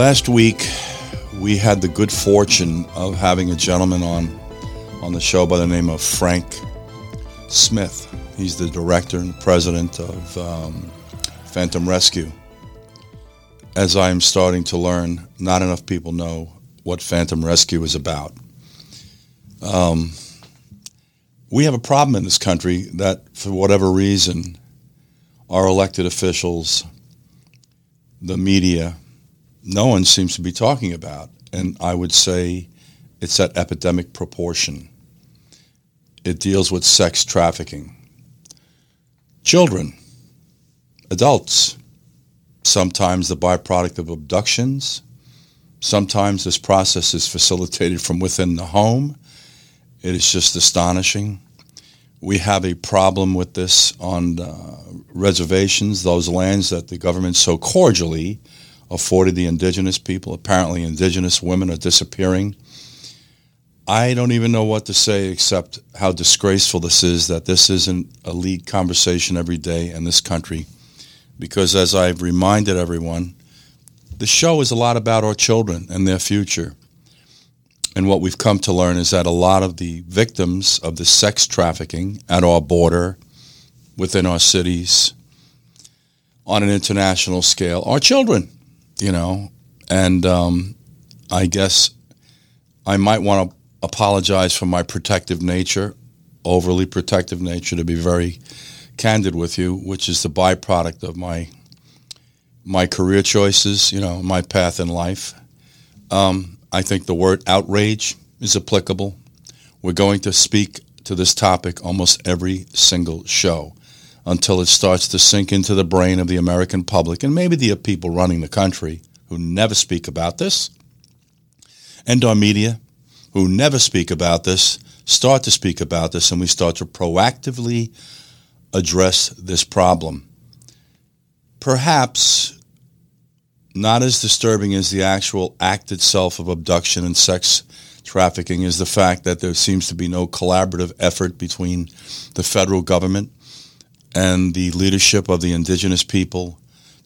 Last week, we had the good fortune of having a gentleman on on the show by the name of Frank Smith. He's the director and president of um, Phantom Rescue. As I am starting to learn, not enough people know what Phantom Rescue is about. Um, we have a problem in this country that, for whatever reason, our elected officials, the media, no one seems to be talking about. And I would say it's at epidemic proportion. It deals with sex trafficking. Children, adults, sometimes the byproduct of abductions. Sometimes this process is facilitated from within the home. It is just astonishing. We have a problem with this on uh, reservations, those lands that the government so cordially afforded the indigenous people. Apparently, indigenous women are disappearing. I don't even know what to say except how disgraceful this is that this isn't a lead conversation every day in this country. Because as I've reminded everyone, the show is a lot about our children and their future. And what we've come to learn is that a lot of the victims of the sex trafficking at our border, within our cities, on an international scale, are children you know, and um, I guess I might want to apologize for my protective nature, overly protective nature, to be very candid with you, which is the byproduct of my my career choices, you know, my path in life. Um, I think the word outrage is applicable. We're going to speak to this topic almost every single show until it starts to sink into the brain of the American public and maybe the people running the country who never speak about this, and our media who never speak about this start to speak about this and we start to proactively address this problem. Perhaps not as disturbing as the actual act itself of abduction and sex trafficking is the fact that there seems to be no collaborative effort between the federal government and the leadership of the indigenous people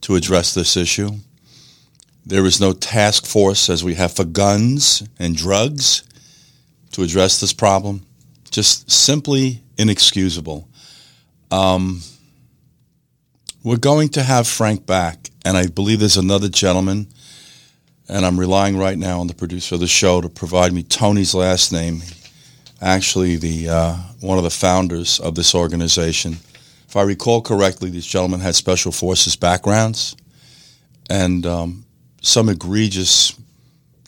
to address this issue. There is no task force as we have for guns and drugs to address this problem. Just simply inexcusable. Um, we're going to have Frank back, and I believe there's another gentleman, and I'm relying right now on the producer of the show to provide me Tony's last name. Actually, the uh, one of the founders of this organization. If I recall correctly, these gentlemen had special forces backgrounds, and um, some egregious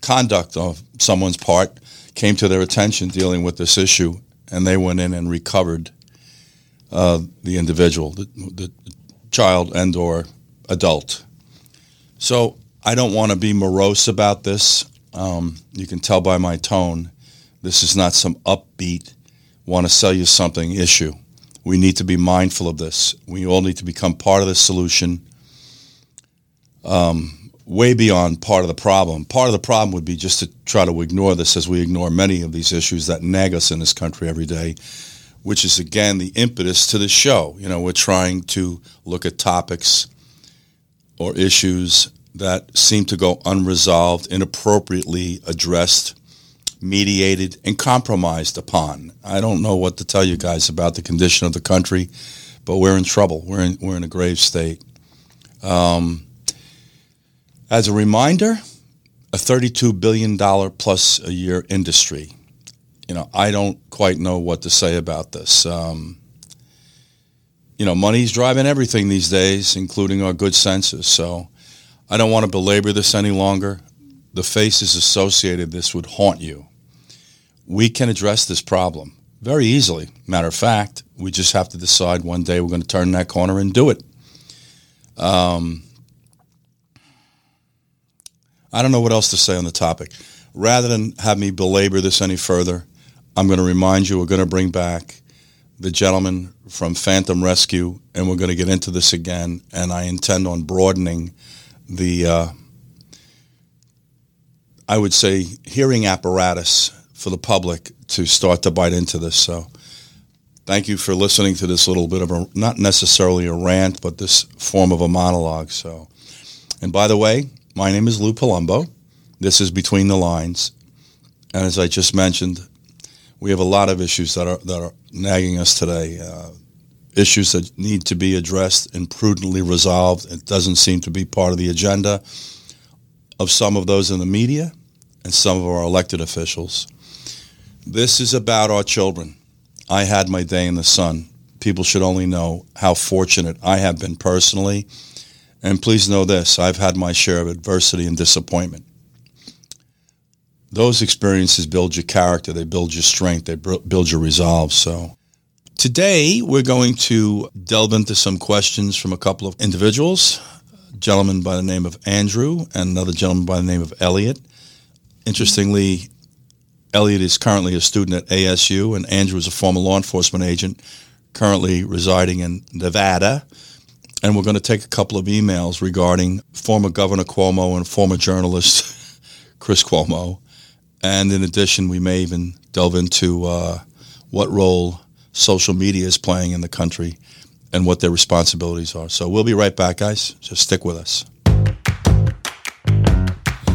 conduct of someone's part came to their attention dealing with this issue, and they went in and recovered uh, the individual, the, the child and or adult. So I don't want to be morose about this. Um, you can tell by my tone, this is not some upbeat, want to sell you something issue. We need to be mindful of this. We all need to become part of the solution, um, way beyond part of the problem. Part of the problem would be just to try to ignore this as we ignore many of these issues that nag us in this country every day, which is, again, the impetus to the show. You know, we're trying to look at topics or issues that seem to go unresolved, inappropriately addressed mediated, and compromised upon. I don't know what to tell you guys about the condition of the country, but we're in trouble. We're in, we're in a grave state. Um, as a reminder, a $32 billion plus a year industry. You know, I don't quite know what to say about this. Um, you know, money's driving everything these days, including our good senses. So I don't want to belabor this any longer the faces associated this would haunt you. We can address this problem very easily. Matter of fact, we just have to decide one day we're going to turn that corner and do it. Um, I don't know what else to say on the topic. Rather than have me belabor this any further, I'm going to remind you we're going to bring back the gentleman from Phantom Rescue, and we're going to get into this again. And I intend on broadening the uh, I would say, hearing apparatus for the public to start to bite into this. So thank you for listening to this little bit of a, not necessarily a rant, but this form of a monologue. So, and by the way, My name is Lou Palumbo. This is Between the Lines. And as I just mentioned, we have a lot of issues that are, that are nagging us today. Uh, issues that need to be addressed and prudently resolved. It doesn't seem to be part of the agenda of some of those in the media and some of our elected officials. This is about our children. I had my day in the sun. People should only know how fortunate I have been personally. And please know this I've had my share of adversity and disappointment. Those experiences build your character, they build your strength, they build your resolve. So today we're going to delve into some questions from a couple of individuals gentleman by the name of Andrew and another gentleman by the name of Elliot. Interestingly, Elliot is currently a student at ASU, and Andrew is a former law enforcement agent currently residing in Nevada. And we're going to take a couple of emails regarding former Governor Cuomo and former journalist Chris Cuomo. And in addition, we may even delve into uh, what role social media is playing in the country and what their responsibilities are. So we'll be right back, guys. Just stick with us.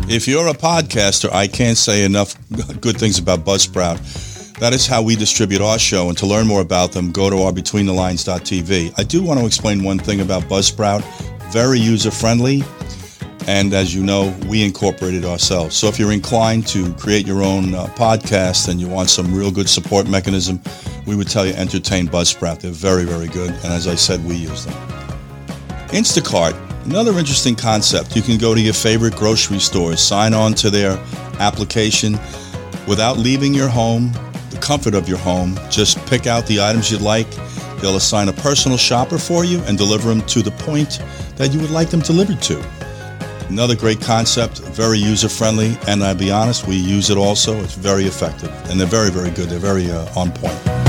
If you're a podcaster, I can't say enough good things about Buzzsprout. That is how we distribute our show. And to learn more about them, go to our betweenthelines.tv. I do want to explain one thing about Buzzsprout. Very user friendly. And as you know, we incorporated ourselves. So if you're inclined to create your own uh, podcast and you want some real good support mechanism, we would tell you entertain Buzzsprout. They're very, very good. And as I said, we use them. Instacart Another interesting concept. You can go to your favorite grocery stores, sign on to their application without leaving your home, the comfort of your home. Just pick out the items you'd like. They'll assign a personal shopper for you and deliver them to the point that you would like them delivered to. Another great concept, very user friendly, and I'll be honest, we use it also. It's very effective, and they're very, very good. They're very uh, on point.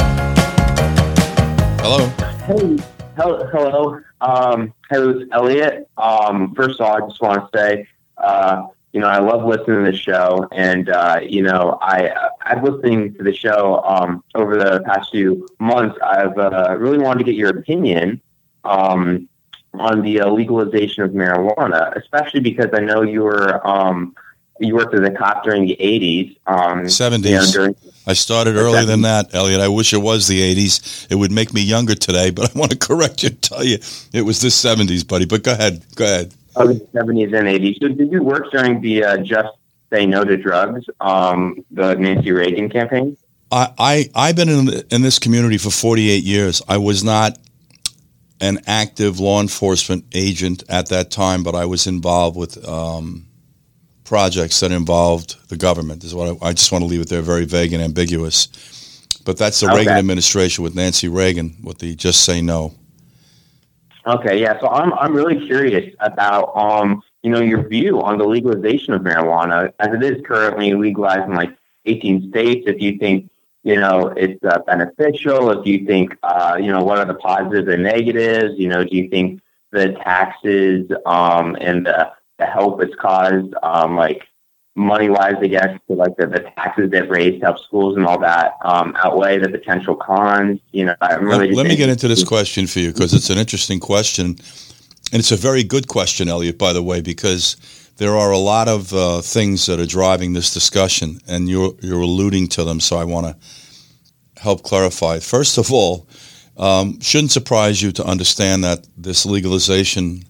Hello. Hey, hello. hello. Um, hey, this is Elliot. Um, first of all, I just want to say, uh, you know, I love listening to the show, and uh, you know, I I've listening to the show um, over the past few months. I've uh, really wanted to get your opinion um, on the uh, legalization of marijuana, especially because I know you were um, you worked as a cop during the '80s, um, '70s. You know, during, I started earlier than that, Elliot. I wish it was the 80s. It would make me younger today, but I want to correct you and tell you it was the 70s, buddy. But go ahead. Go ahead. Oh, the 70s and 80s. So did you work during the uh, Just Say No to Drugs, um, the Nancy Reagan campaign? I, I, I've been in, in this community for 48 years. I was not an active law enforcement agent at that time, but I was involved with um, projects that involved the government. Is what I, I, just want to leave it there, very vague and ambiguous. But that's the okay. Reagan administration with Nancy Reagan with the just say no. Okay, yeah. So I'm I'm really curious about um you know your view on the legalization of marijuana as it is currently legalized in like 18 states. If you think you know it's uh, beneficial, if you think uh, you know what are the positives and negatives, you know, do you think the taxes um and the the help it's caused, um, like money wise, I guess, to like the, the taxes that raised to help schools and all that um, outweigh the potential cons. You know, I'm really let, let me get into this question for you because it's an interesting question, and it's a very good question, Elliot. By the way, because there are a lot of uh, things that are driving this discussion, and you're you're alluding to them. So I want to help clarify. First of all, um, shouldn't surprise you to understand that this legalization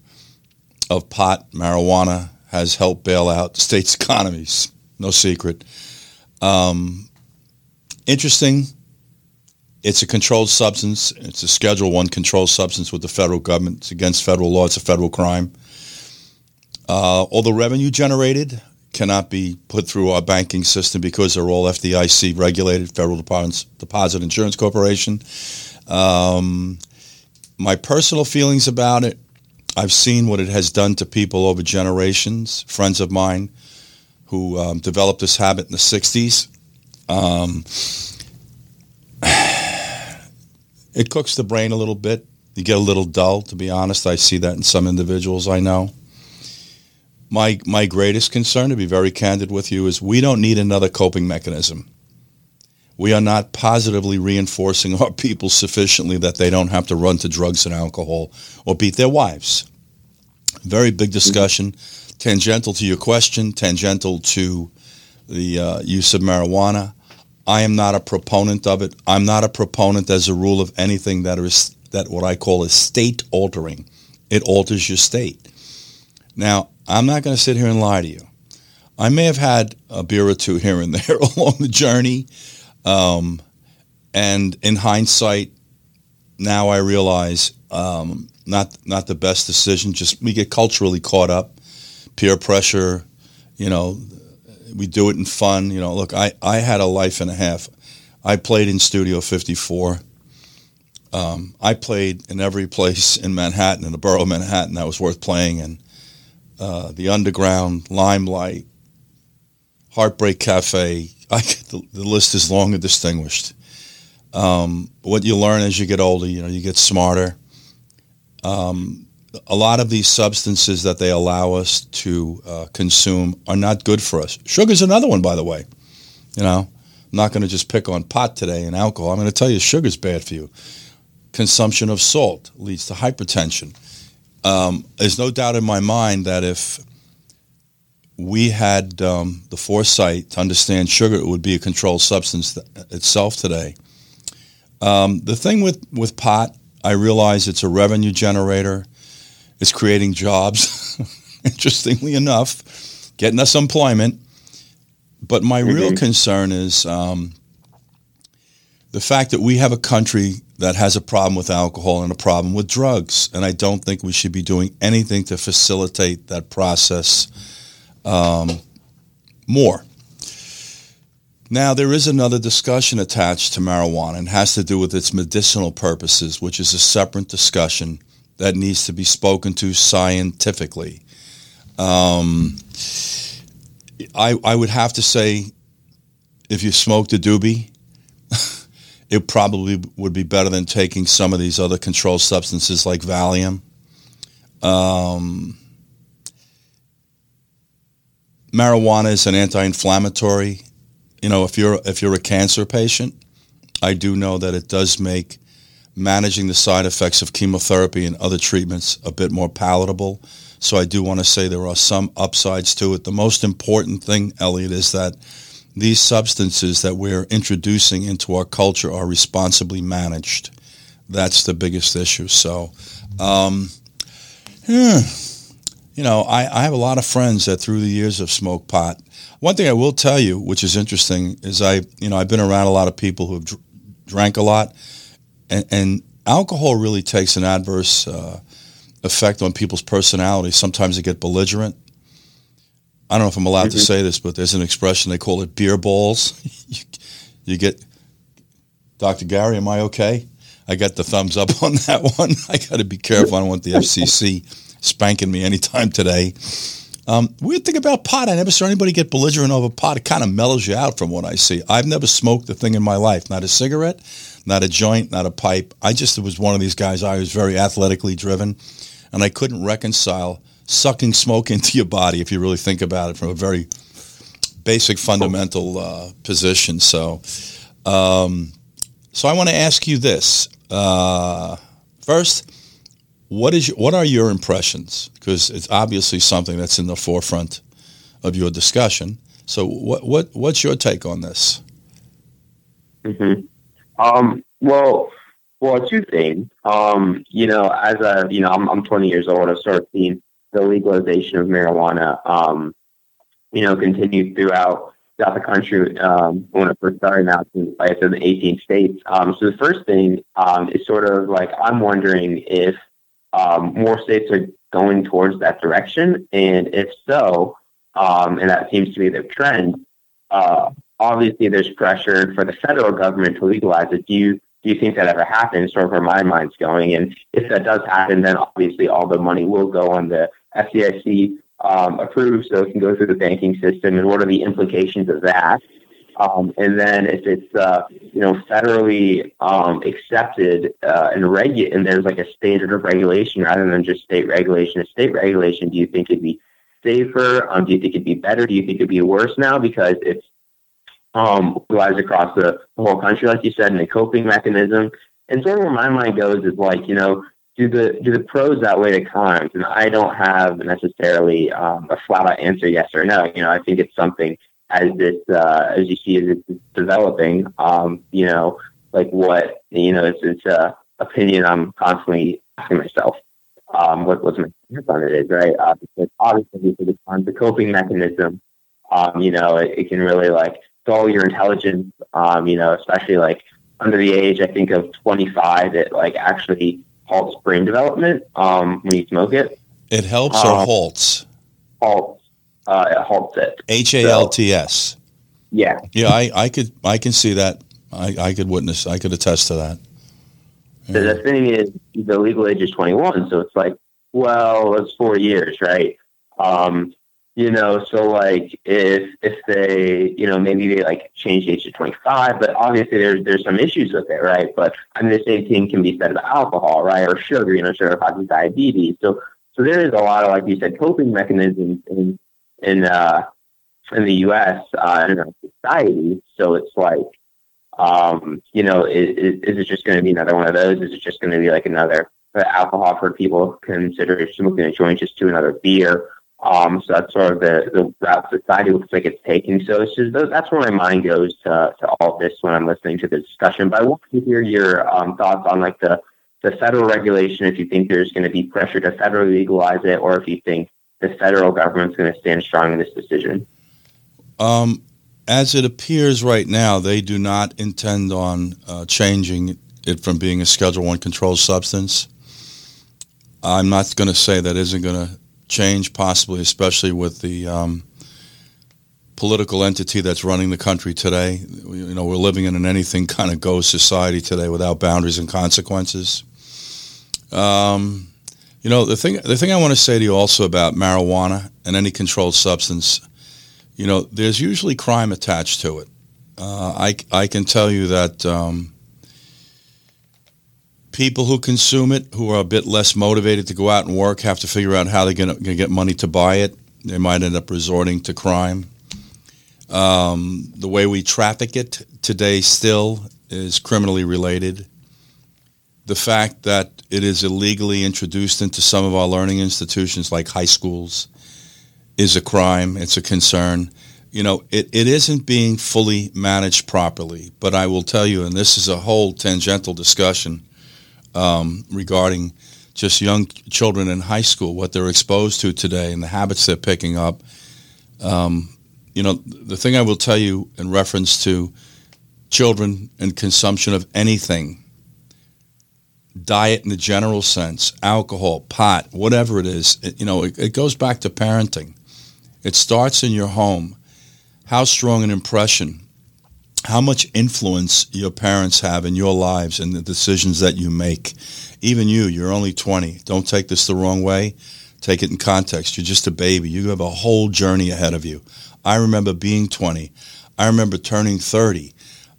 of pot, marijuana, has helped bail out states' economies. No secret. Um, interesting. It's a controlled substance. It's a Schedule One controlled substance with the federal government. It's against federal law. It's a federal crime. Uh, all the revenue generated cannot be put through our banking system because they're all FDIC regulated, Federal Deposit Insurance Corporation. Um, my personal feelings about it I've seen what it has done to people over generations. Friends of mine who um, developed this habit in the '60s. Um, it cooks the brain a little bit. You get a little dull, to be honest. I see that in some individuals I know. My my greatest concern, to be very candid with you, is we don't need another coping mechanism. We are not positively reinforcing our people sufficiently that they don't have to run to drugs and alcohol or beat their wives. Very big discussion, tangential to your question, tangential to the uh, use of marijuana. I am not a proponent of it. I'm not a proponent, as a rule, of anything that is that what I call is state altering. It alters your state. Now, I'm not going to sit here and lie to you. I may have had a beer or two here and there along the journey, um, and in hindsight, now I realize um, not not the best decision. Just we get culturally caught up, peer pressure. You know, we do it in fun. You know, look, I, I had a life and a half. I played in Studio 54. Um, I played in every place in Manhattan, in the borough of Manhattan that was worth playing in. Uh, the Underground, Limelight, Heartbreak Cafe. I, the, the list is long and distinguished. Um, what you learn as you get older, you know, you get smarter. Um, a lot of these substances that they allow us to uh, consume are not good for us. Sugar's another one, by the way. You know, I'm not going to just pick on pot today and alcohol. I'm going to tell you sugar's bad for you. Consumption of salt leads to hypertension. Um, there's no doubt in my mind that if we had um, the foresight to understand sugar would be a controlled substance itself today. Um, the thing with, with pot, I realize it's a revenue generator It's creating jobs, interestingly enough, getting us employment. But my mm-hmm. real concern is um, the fact that we have a country that has a problem with alcohol and a problem with drugs. And I don't think we should be doing anything to facilitate that process um, more. Now, there is another discussion attached to marijuana and has to do with its medicinal purposes, which is a separate discussion that needs to be spoken to scientifically. Um, I, I would have to say, if you smoked a doobie, it probably would be better than taking some of these other controlled substances like Valium. Um, marijuana is an anti-inflammatory. You know, if you're if you're a cancer patient, I do know that it does make managing the side effects of chemotherapy and other treatments a bit more palatable. So I do want to say there are some upsides to it. The most important thing, Elliot, is that these substances that we're introducing into our culture are responsibly managed. That's the biggest issue. So, um, yeah, you know, I, I have a lot of friends that through the years have smoked pot. One thing I will tell you, which is interesting, is I, you know, I've been around a lot of people who have dr- drank a lot and, and alcohol really takes an adverse uh, effect on people's personality. Sometimes they get belligerent. I don't know if I'm allowed mm-hmm. to say this, but there's an expression they call it beer balls. you, you get, Dr. Gary, am I okay? I got the thumbs up on that one. I got to be careful. I don't want the FCC spanking me anytime today. Um, weird thing about pot, I never saw anybody get belligerent over pot. It kind of mellows you out from what I see. I've never smoked a thing in my life, not a cigarette, not a joint, not a pipe. I just was one of these guys. I was very athletically driven, and I couldn't reconcile sucking smoke into your body if you really think about it from a very basic fundamental uh, position. So, um, so I want to ask you this uh, first. What is what are your impressions? Because it's obviously something that's in the forefront of your discussion. So, what what what's your take on this? Mm-hmm. Um, well, well, two things. Um, you know, as a, you know, I'm, I'm 20 years old. I've started seeing the legalization of marijuana, um, you know, continue throughout, throughout the country. Um, when it first started out, like I said, the 18 states. Um, so the first thing um, is sort of like I'm wondering if um, more states are going towards that direction, and if so, um, and that seems to be the trend. Uh, obviously, there's pressure for the federal government to legalize it. Do you do you think that ever happens? Sort of where my mind's going. And if that does happen, then obviously all the money will go on the FDIC um, approved, so it can go through the banking system. And what are the implications of that? Um, and then if it's uh, you know federally um, accepted uh, and regu- and there's like a standard of regulation rather than just state regulation. A state regulation, do you think it'd be safer? Um, do you think it'd be better? Do you think it'd be worse now because it's um, lies across the, the whole country, like you said, and a coping mechanism. And sort of where my mind goes is like, you know, do the do the pros outweigh the cons? And I don't have necessarily um, a flat out answer, yes or no. You know, I think it's something as this uh, as you see as it's developing. Um, you know, like what you know, it's it's a opinion I'm constantly asking myself. Um, what what's my stance on it is right? Uh, because obviously the, the coping mechanism. Um, you know, it, it can really like dull your intelligence. Um, you know, especially like under the age, I think of 25, it like actually halts brain development um, when you smoke it. It helps or um, halts? Halts. Uh, it halts it. H A L T S. Yeah. Yeah, I, I could I can see that. I, I could witness. I could attest to that. Yeah. The thing is, the legal age is 21, so it's like, well, it's four years, right? Um, you know, so like if if they, you know, maybe they like change the age to 25, but obviously there's there's some issues with it, right? But I mean, the same thing can be said about alcohol, right, or sugar. You know, sugar causes diabetes. So so there is a lot of like you said, coping mechanisms in in uh, in the U.S. Uh, in our society. So it's like, um, you know, is, is it just going to be another one of those? Is it just going to be like another alcohol for people consider smoking a joint just to another beer? Um, so that's sort of the, the route society looks like it's taking. So it's just that's where my mind goes to, to all this when I'm listening to the discussion. But I want to hear your um, thoughts on like the, the federal regulation, if you think there's going to be pressure to federally legalize it, or if you think the federal government's going to stand strong in this decision. Um, as it appears right now, they do not intend on uh, changing it from being a Schedule One controlled substance. I'm not going to say that isn't going to change, possibly, especially with the um, political entity that's running the country today. You know, we're living in an anything kind of goes society today without boundaries and consequences. Um, you know, the thing the thing I want to say to you also about marijuana and any controlled substance, you know, there's usually crime attached to it. Uh, I I can tell you that. Um, people who consume it who are a bit less motivated to go out and work have to figure out how they're going to get money to buy it. They might end up resorting to crime. Um, the way we traffic it today still is criminally related. The fact that it is illegally introduced into some of our learning institutions like high schools is a crime. It's a concern. You know, it, it isn't being fully managed properly. But I will tell you, and this is a whole tangential discussion, um, regarding just young children in high school, what they're exposed to today, and the habits they're picking up. Um, you know, the thing I will tell you in reference to children and consumption of anything, diet in the general sense, alcohol, pot, whatever it is, it, you know, it, it goes back to parenting. It starts in your home. How strong an impression how much influence your parents have in your lives and the decisions that you make. Even you, you're only 20. Don't take this the wrong way. Take it in context. You're just a baby. You have a whole journey ahead of you. I remember being 20. I remember turning 30.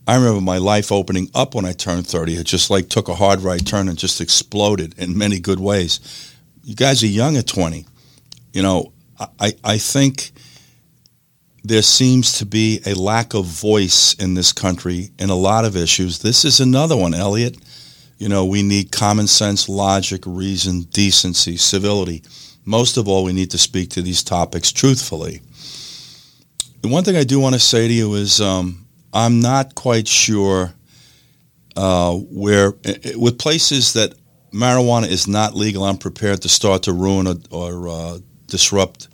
I remember my life opening up when I turned 30. It just like took a hard right turn and just exploded in many good ways. You guys are young at 20. You know, I, I think – there seems to be a lack of voice in this country in a lot of issues. This is another one, Elliot. You know, we need common sense, logic, reason, decency, civility. Most of all, we need to speak to these topics truthfully. The one thing I do want to say to you is um, I'm not quite sure uh, where, with places that marijuana is not legal, I'm prepared to start to ruin or, or uh, disrupt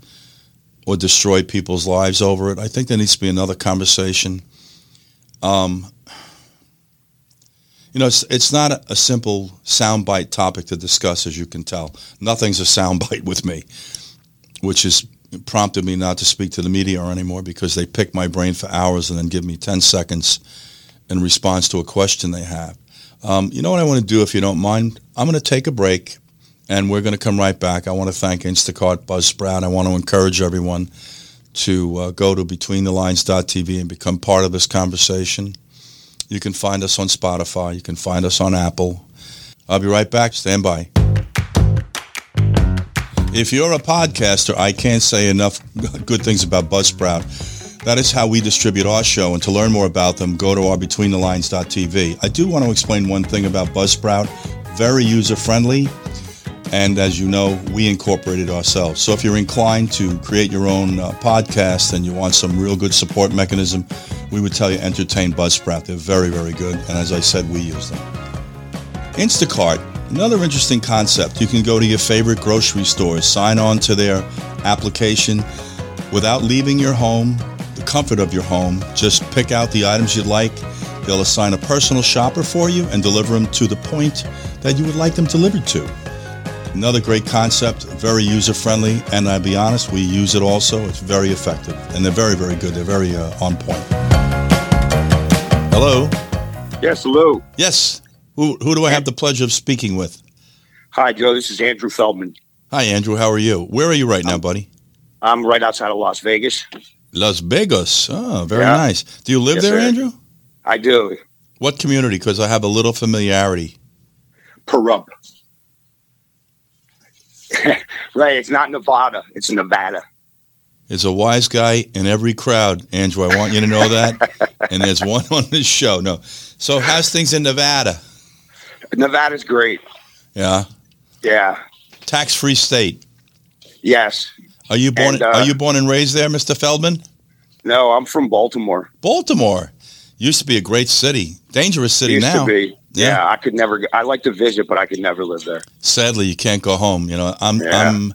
or destroy people's lives over it. I think there needs to be another conversation. Um, you know, it's, it's not a, a simple soundbite topic to discuss, as you can tell. Nothing's a soundbite with me, which has prompted me not to speak to the media anymore because they pick my brain for hours and then give me 10 seconds in response to a question they have. Um, you know what I want to do, if you don't mind? I'm going to take a break and we're going to come right back. I want to thank Instacart, Buzzsprout. I want to encourage everyone to uh, go to BetweenTheLines.tv and become part of this conversation. You can find us on Spotify. You can find us on Apple. I'll be right back. Stand by. If you're a podcaster, I can't say enough good things about Buzzsprout. That is how we distribute our show. And to learn more about them, go to our BetweenTheLines.tv. I do want to explain one thing about Buzzsprout. Very user friendly And as you know, we incorporated ourselves. So if you're inclined to create your own uh, podcast and you want some real good support mechanism, we would tell you entertain Buzzsprout. They're very, very good. And as I said, we use them. Instacart, another interesting concept. You can go to your favorite grocery stores, sign on to their application without leaving your home, the comfort of your home. Just pick out the items you'd like. They'll assign a personal shopper for you and deliver them to the point that you would like them delivered to. Another great concept, very user friendly, and I'll be honest, we use it also. It's very effective, and they're very, very good. They're very uh, on point. Hello. Yes, hello. Yes. Who, who do I have the pleasure of speaking with? Hi, Joe. This is Andrew Feldman. Hi, Andrew. How are you? Where are you right now, buddy? I'm right outside of Las Vegas. Las Vegas. Oh, very Yeah. nice. Do you live Yes, there, sir. Andrew? I do. What community? Because I have a little familiarity. Pahrump. right. It's not Nevada. It's Nevada. There's a wise guy in every crowd, Andrew. I want you to know that. and there's one on this show. No. So how's things in Nevada? Nevada's great. Yeah. Yeah. Tax-free state. Yes. Are you born? And, uh, are you born and raised there, Mr. Feldman? No, I'm from Baltimore. Baltimore used to be a great city, dangerous city Used now. to be. Yeah. Yeah. I could never. I like to visit, but I could never live there. Sadly, you can't go home. You know, I'm Yeah. I'm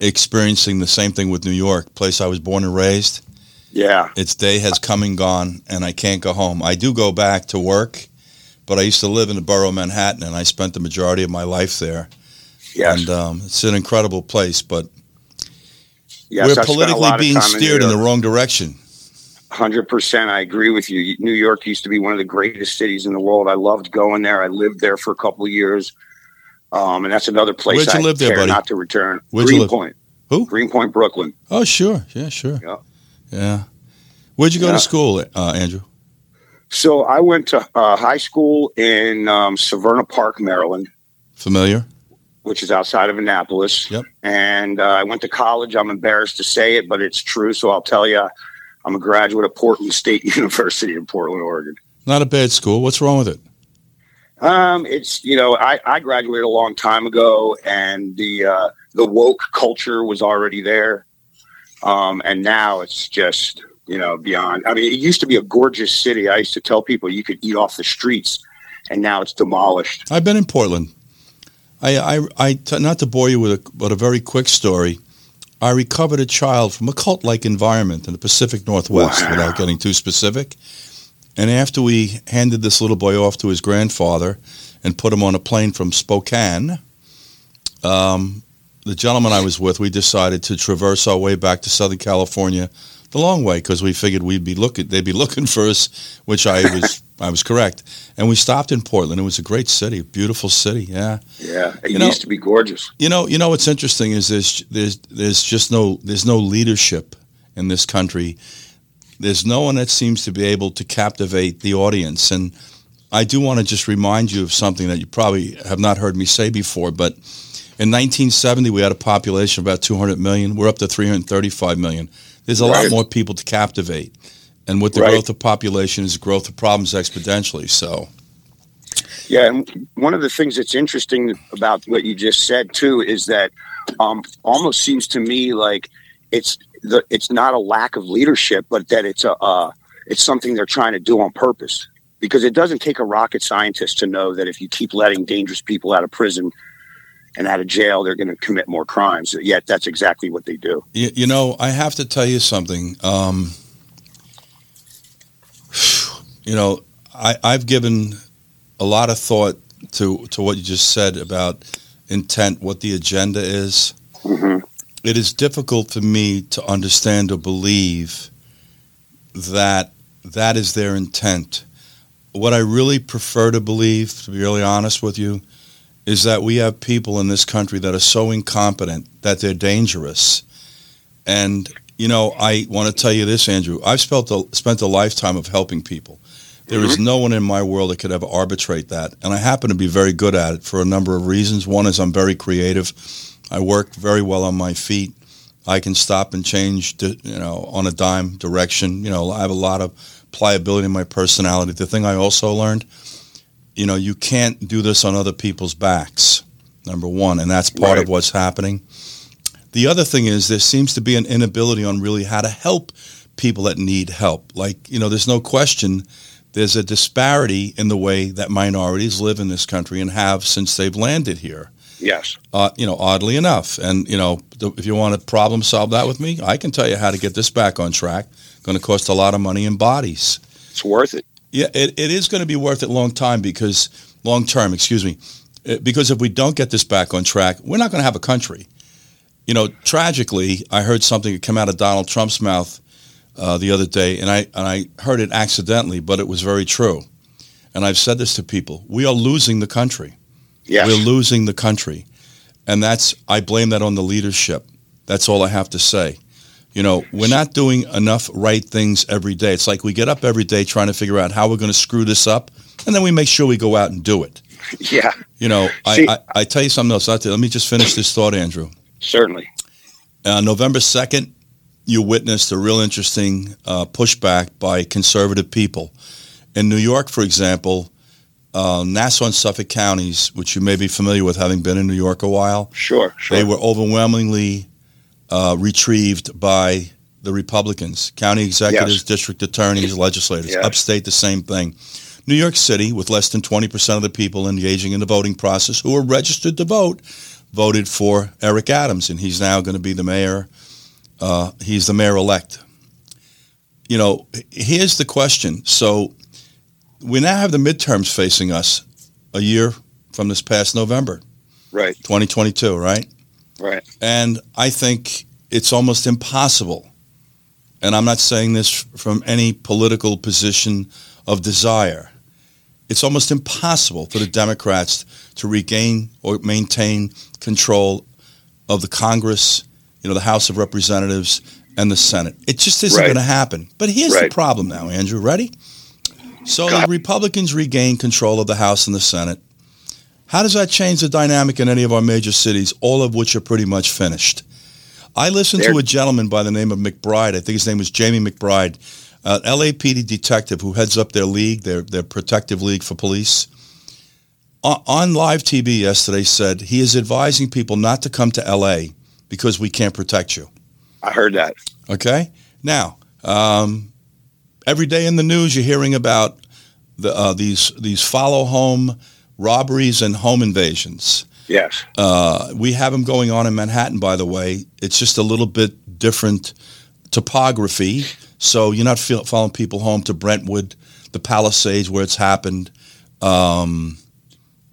experiencing the same thing with New York, place I was born and raised. Yeah. Its day has come and gone, and I can't go home. I do go back to work, but I used to live in the borough of Manhattan, and I spent the majority of my life there. Yes. And um, it's an incredible place, but yes. we're I've politically being time in steered in the wrong direction. Hundred percent, I agree with you. New York used to be one of the greatest cities in the world. I loved going there. I lived there for a couple of years, um, and that's another place Where'd you I live there, care buddy? not to return. Where'd? Greenpoint. Who? Greenpoint, Brooklyn. Oh, sure. Yeah, sure. Yeah. Yeah. Where'd you go Yeah. to school, uh, Andrew? So I went to uh, high school in um, Severna Park, Maryland, Familiar? which is outside of Annapolis. Yep. And uh, I went to college. I'm embarrassed to say it, but it's true. So I'll tell you, I'm a graduate of Portland State University in Portland, Oregon. Not a bad school. What's wrong with it? Um, it's you know I, I graduated a long time ago, and the uh, the woke culture was already there, um, and now it's just you know beyond. I mean, it used to be a gorgeous city. I used to tell people you could eat off the streets, and now it's demolished. I've been in Portland. I, I, I t- not to bore you with a, but a very quick story. I recovered a child from a cult-like environment in the Pacific Northwest, Wow. without getting too specific. And after we handed this little boy off to his grandfather and put him on a plane from Spokane, um, the gentleman I was with, we decided to traverse our way back to Southern California the long way because we figured we'd be looking, they'd be looking for us, which I was, I was correct. And we stopped in Portland. It was a great city, beautiful city. Yeah. Yeah, it You know- used to be gorgeous. You know, you know what's interesting is there's there's there's just no there's no leadership in this country. There's no one that seems to be able to captivate the audience. And I do want to just remind you of something that you probably have not heard me say before, but in 1970 we had a population of about 200 million. We're up to 335 million. There's a lot more people to captivate. And with the Right. growth of population is growth of problems exponentially. So Yeah, and one of the things that's interesting about what you just said too is that um, almost seems to me like it's the it's not a lack of leadership, but that it's a uh, it's something they're trying to do on purpose. Because it doesn't take a rocket scientist to know that if you keep letting dangerous people out of prison and out of jail, they're going to commit more crimes. Yet that's exactly what they do. You, you know, I have to tell you something. Um, you know, I, I've given a lot of thought to to what you just said about intent, what the agenda is. hmm It is difficult for me to understand or believe that that is their intent. What I really prefer to believe, to be really honest with you, is that we have people in this country that are so incompetent that they're dangerous. And, you know, I want to tell you this, Andrew. I've spent a, spent a lifetime of helping people. There is mm-hmm. no one in my world that could ever arbitrate that. And I happen to be very good at it for a number of reasons. One is I'm very creative. I work very well on my feet. I can stop and change, you know, on a dime direction. You know, I have a lot of pliability in my personality. The thing I also learned, you know, you can't do this on other people's backs. Number one, and that's part Right. of what's happening. The other thing is there seems to be an inability on really how to help people that need help. Like, you know, there's no question there's a disparity in the way that minorities live in this country and have since they've landed here. Yes. Uh, you know, oddly enough. And, you know, th- if you want to problem solve that with me, I can tell you how to get this back on track. Going to cost a lot of money and bodies. It's worth it. Yeah, it, it is going to be worth it long time because long term, excuse me, Uh, because if we don't get this back on track, we're not going to have a country. You know, tragically, I heard something come out of Donald Trump's mouth uh, the other day, and I and I heard it accidentally, but it was very true. And I've said this to people: we are losing the country. Yes. We're losing the country, and that's I blame that on the leadership. That's all I have to say. You know, we're not doing enough right things every day. It's like we get up every day trying to figure out how we're going to screw this up, and then we make sure we go out and do it. yeah. You know, See- I, I, I tell you something else. Let me just finish this thought, Andrew. Certainly. Uh, November 2nd, you witnessed a real interesting uh, pushback by conservative people. In New York, for example, uh, Nassau and Suffolk counties, which you may be familiar with having been in New York a while, Sure. Sure. they were overwhelmingly uh, retrieved by the Republicans, county executives, Yes. district attorneys, legislators. Yes. Upstate, the same thing. New York City, with less than 20% of the people engaging in the voting process who are registered to vote, voted for Eric Adams, and he's now going to be the mayor. Uh, he's the mayor elect. You know, here's the question. So we now have the midterms facing us a year from this past November, right. 2022, right? Right. And I think it's almost impossible. And I'm not saying this from any political position of desire. It's almost impossible for the Democrats to regain or maintain control of the Congress, you know, the House of Representatives and the Senate. It just isn't Right. going to happen. But here's Right. the problem now, Andrew. Ready? So God. the Republicans regain control of the House and the Senate. How does that change the dynamic in any of our major cities, all of which are pretty much finished? I listened to a gentleman by the name of McBride. I think his name was Jamie McBride, an LAPD detective who heads up their league, their their protective league for police. On, on live TV yesterday, said he is advising people not to come to LA because we can't protect you. I heard that. Okay. Now, um, every day in the news, you're hearing about the, uh, these these follow home robberies and home invasions. Yes. Uh, we have them going on in Manhattan, by the way. It's just a little bit different topography, so you're not feel, following people home to Brentwood, the Palisades where it's happened, um,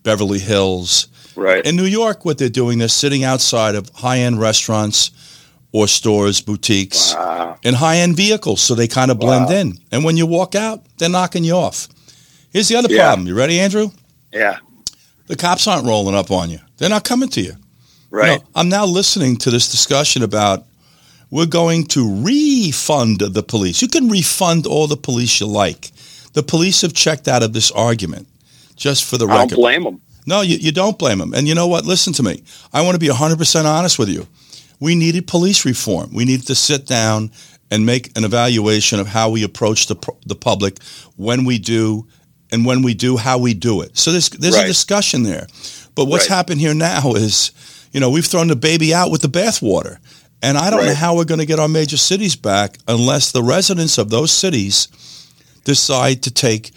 Beverly Hills. Right. In New York, what they're doing, they're sitting outside of high-end restaurants or stores, boutiques, Wow. in high-end vehicles, so they kind of blend Wow. in. And when you walk out, they're knocking you off. Here's the other Yeah. problem. You ready, Andrew? Yeah. The cops aren't rolling up on you. They're not coming to you. Right. No, I'm now listening to this discussion about we're going to refund the police. You can refund all the police you like. The police have checked out of this argument, just for the I don't record. blame them. No, you, you don't blame them. And you know what? Listen to me. I want to be 100% honest with you. We needed police reform. We needed to sit down and make an evaluation of how we approach the, the public when we do, and when we do, how we do it. So there's, there's a discussion there. But what's Right. happened here now is, you know, we've thrown the baby out with the bathwater. And I don't know how we're going to get our major cities back unless the residents of those cities decide to take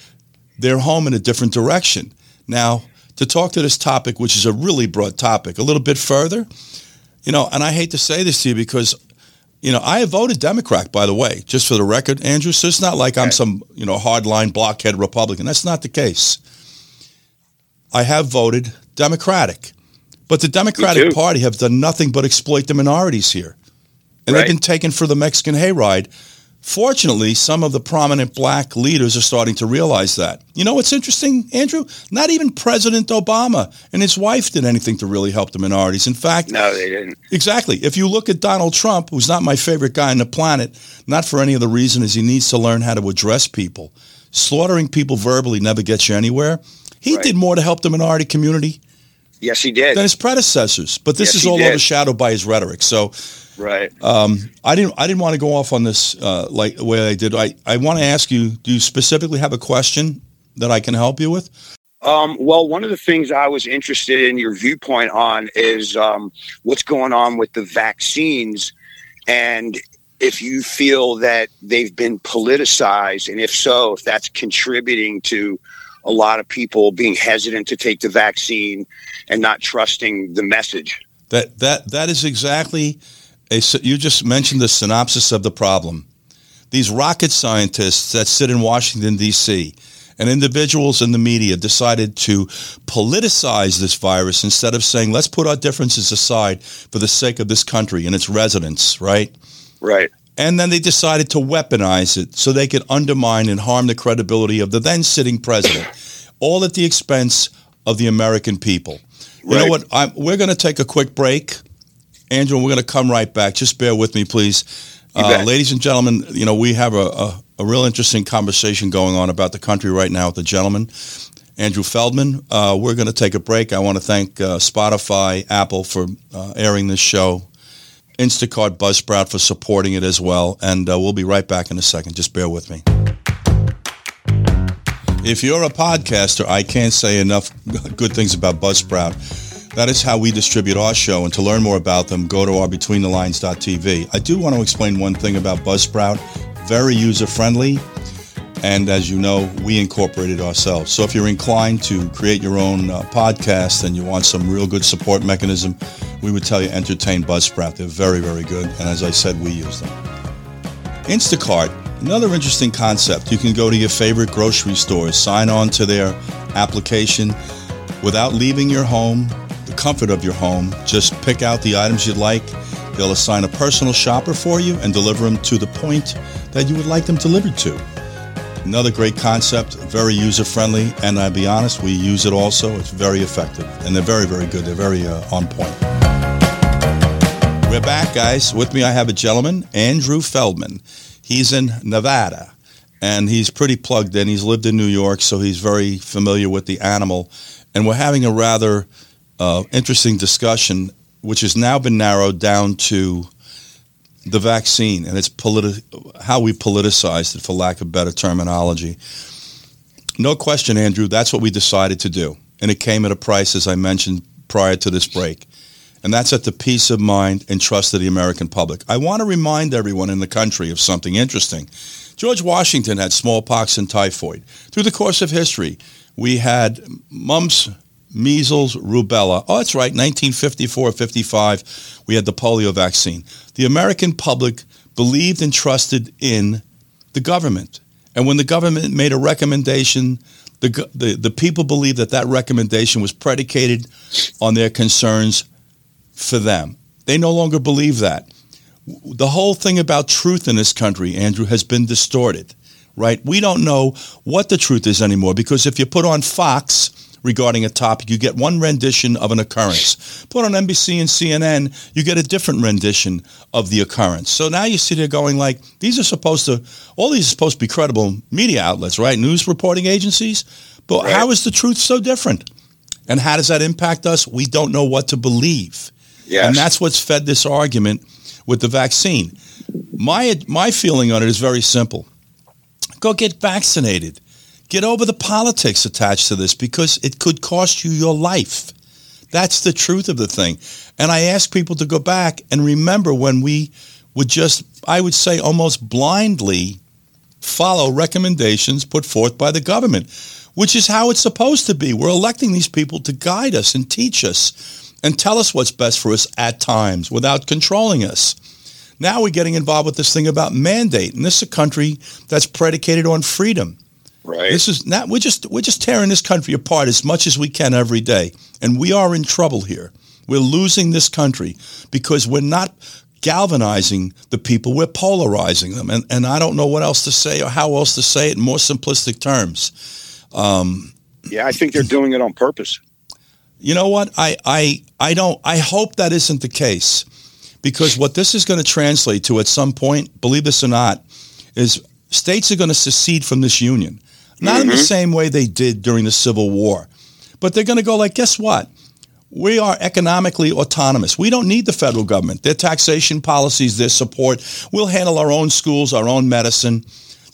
their home in a different direction. Now, to talk to this topic, which is a really broad topic, a little bit further, you know, and I hate to say this to you because, you know, I have voted Democrat, by the way, just for the record, Andrew. So it's not like I'm some, you know, hardline blockhead Republican. That's not the case. I have voted Democratic. But the Democratic. Party have done nothing but exploit the minorities here. And they've been taken for the Mexican hayride. Fortunately, some of the prominent black leaders are starting to realize that. You know what's interesting, Andrew? Not even President Obama and his wife did anything to really help the minorities. In fact, No, they didn't. Exactly. If you look at Donald Trump, who's not my favorite guy on the planet, not for any other reason as he needs to learn how to address people. Slaughtering people verbally never gets you anywhere. He Right. did more to help the minority community Yes, he did. than his predecessors. But this Yes, is all did. overshadowed by his rhetoric. So right. um, I didn't I didn't want to go off on this uh, like the way I did. I, I want to ask you, do you specifically have a question that I can help you with? Um, well, one of the things I was interested in your viewpoint on is um, what's going on with the vaccines, and if you feel that they've been politicized, and if so, if that's contributing to a lot of people being hesitant to take the vaccine and not trusting the message. That that that is exactly a. You just mentioned the synopsis of the problem. These rocket scientists that sit in Washington D.C. and individuals in the media decided to politicize this virus instead of saying, "Let's put our differences aside for the sake of this country and its residents." Right. Right. And then they decided to weaponize it so they could undermine and harm the credibility of the then sitting president, all at the expense of the American people. You right. know what? I'm, we're going to take a quick break, Andrew, we're going to come right back. Just bear with me, please. Uh, ladies and gentlemen, you know, we have a, a, a, real interesting conversation going on about the country right now with the gentleman, Andrew Feldman. Uh, we're going to take a break. I want to thank uh, Spotify, Apple for uh, airing this show Instacart Buzzsprout for supporting it as well. And uh, we'll be right back in a second. Just bear with me. If you're a podcaster, I can't say enough good things about Buzzsprout. That is how we distribute our show. And to learn more about them, go to our betweenthelines.tv. I do want to explain one thing about Buzzsprout. Very user friendly. And as you know, we incorporate it ourselves. So if you're inclined to create your own uh, podcast and you want some real good support mechanism, we would tell you entertain Buzzsprout. They're very, very good. And as I said, we use them. Instacart, another interesting concept. You can go to your favorite grocery stores, sign on to their application without leaving your home, the comfort of your home. Just pick out the items you'd like. They'll assign a personal shopper for you and deliver them to the point that you would like them delivered to. Another great concept, very user friendly, and I'll be honest, we use it also. It's very effective, and they're very, very good. They're very uh, on point. We're back, guys. With me, I have a gentleman, Andrew Feldman. He's in Nevada, and he's pretty plugged in. He's lived in New York, so he's very familiar with the animal. And we're having a rather uh, interesting discussion, which has now been narrowed down to the vaccine and it's politi- how we politicized it, for lack of better terminology. No question, Andrew, that's what we decided to do. And it came at a price, as I mentioned prior to this break. And that's at the peace of mind and trust of the American public. I want to remind everyone in the country of something interesting. George Washington had smallpox and typhoid. Through the course of history, we had mumps, measles, rubella. Oh, that's right, 1954 55, we had the polio vaccine. The American public believed and trusted in the government. And when the government made a recommendation, the, the, the people believed that that recommendation was predicated on their concerns for them. They no longer believe that. The whole thing about truth in this country, Andrew, has been distorted, right? We don't know what the truth is anymore because if you put on Fox, regarding a topic, you get one rendition of an occurrence. Put on NBC and CNN, you get a different rendition of the occurrence. So now you see they're going like, these are supposed to, all these are supposed to be credible media outlets, right? News reporting agencies. But right. how is the truth so different? And how does that impact us? We don't know what to believe. Yes. And that's what's fed this argument with the vaccine. My, my feeling on it is very simple. Go get vaccinated. Get over the politics attached to this because it could cost you your life. That's the truth of the thing. And I ask people to go back and remember when we would just, I would say, almost blindly follow recommendations put forth by the government, which is how it's supposed to be. We're electing these people to guide us and teach us and tell us what's best for us at times without controlling us. Now we're getting involved with this thing about mandate, and this is a country that's predicated on freedom. Right. This is not we're just we're just tearing this country apart as much as we can every day. And we are in trouble here. We're losing this country because we're not galvanizing the people, we're polarizing them. And and I don't know what else to say or how else to say it in more simplistic terms. Um, yeah, I think they're doing it on purpose. You know what? I I I don't I hope that isn't the case. Because what this is going to translate to at some point, believe this or not, is states are going to secede from this union. Not mm-hmm. in the mm-hmm. same way they did during the Civil War. But they're going to go like, guess what? We are economically autonomous. We don't need the federal government. Their taxation policies, their support. We'll handle our own schools, our own medicine.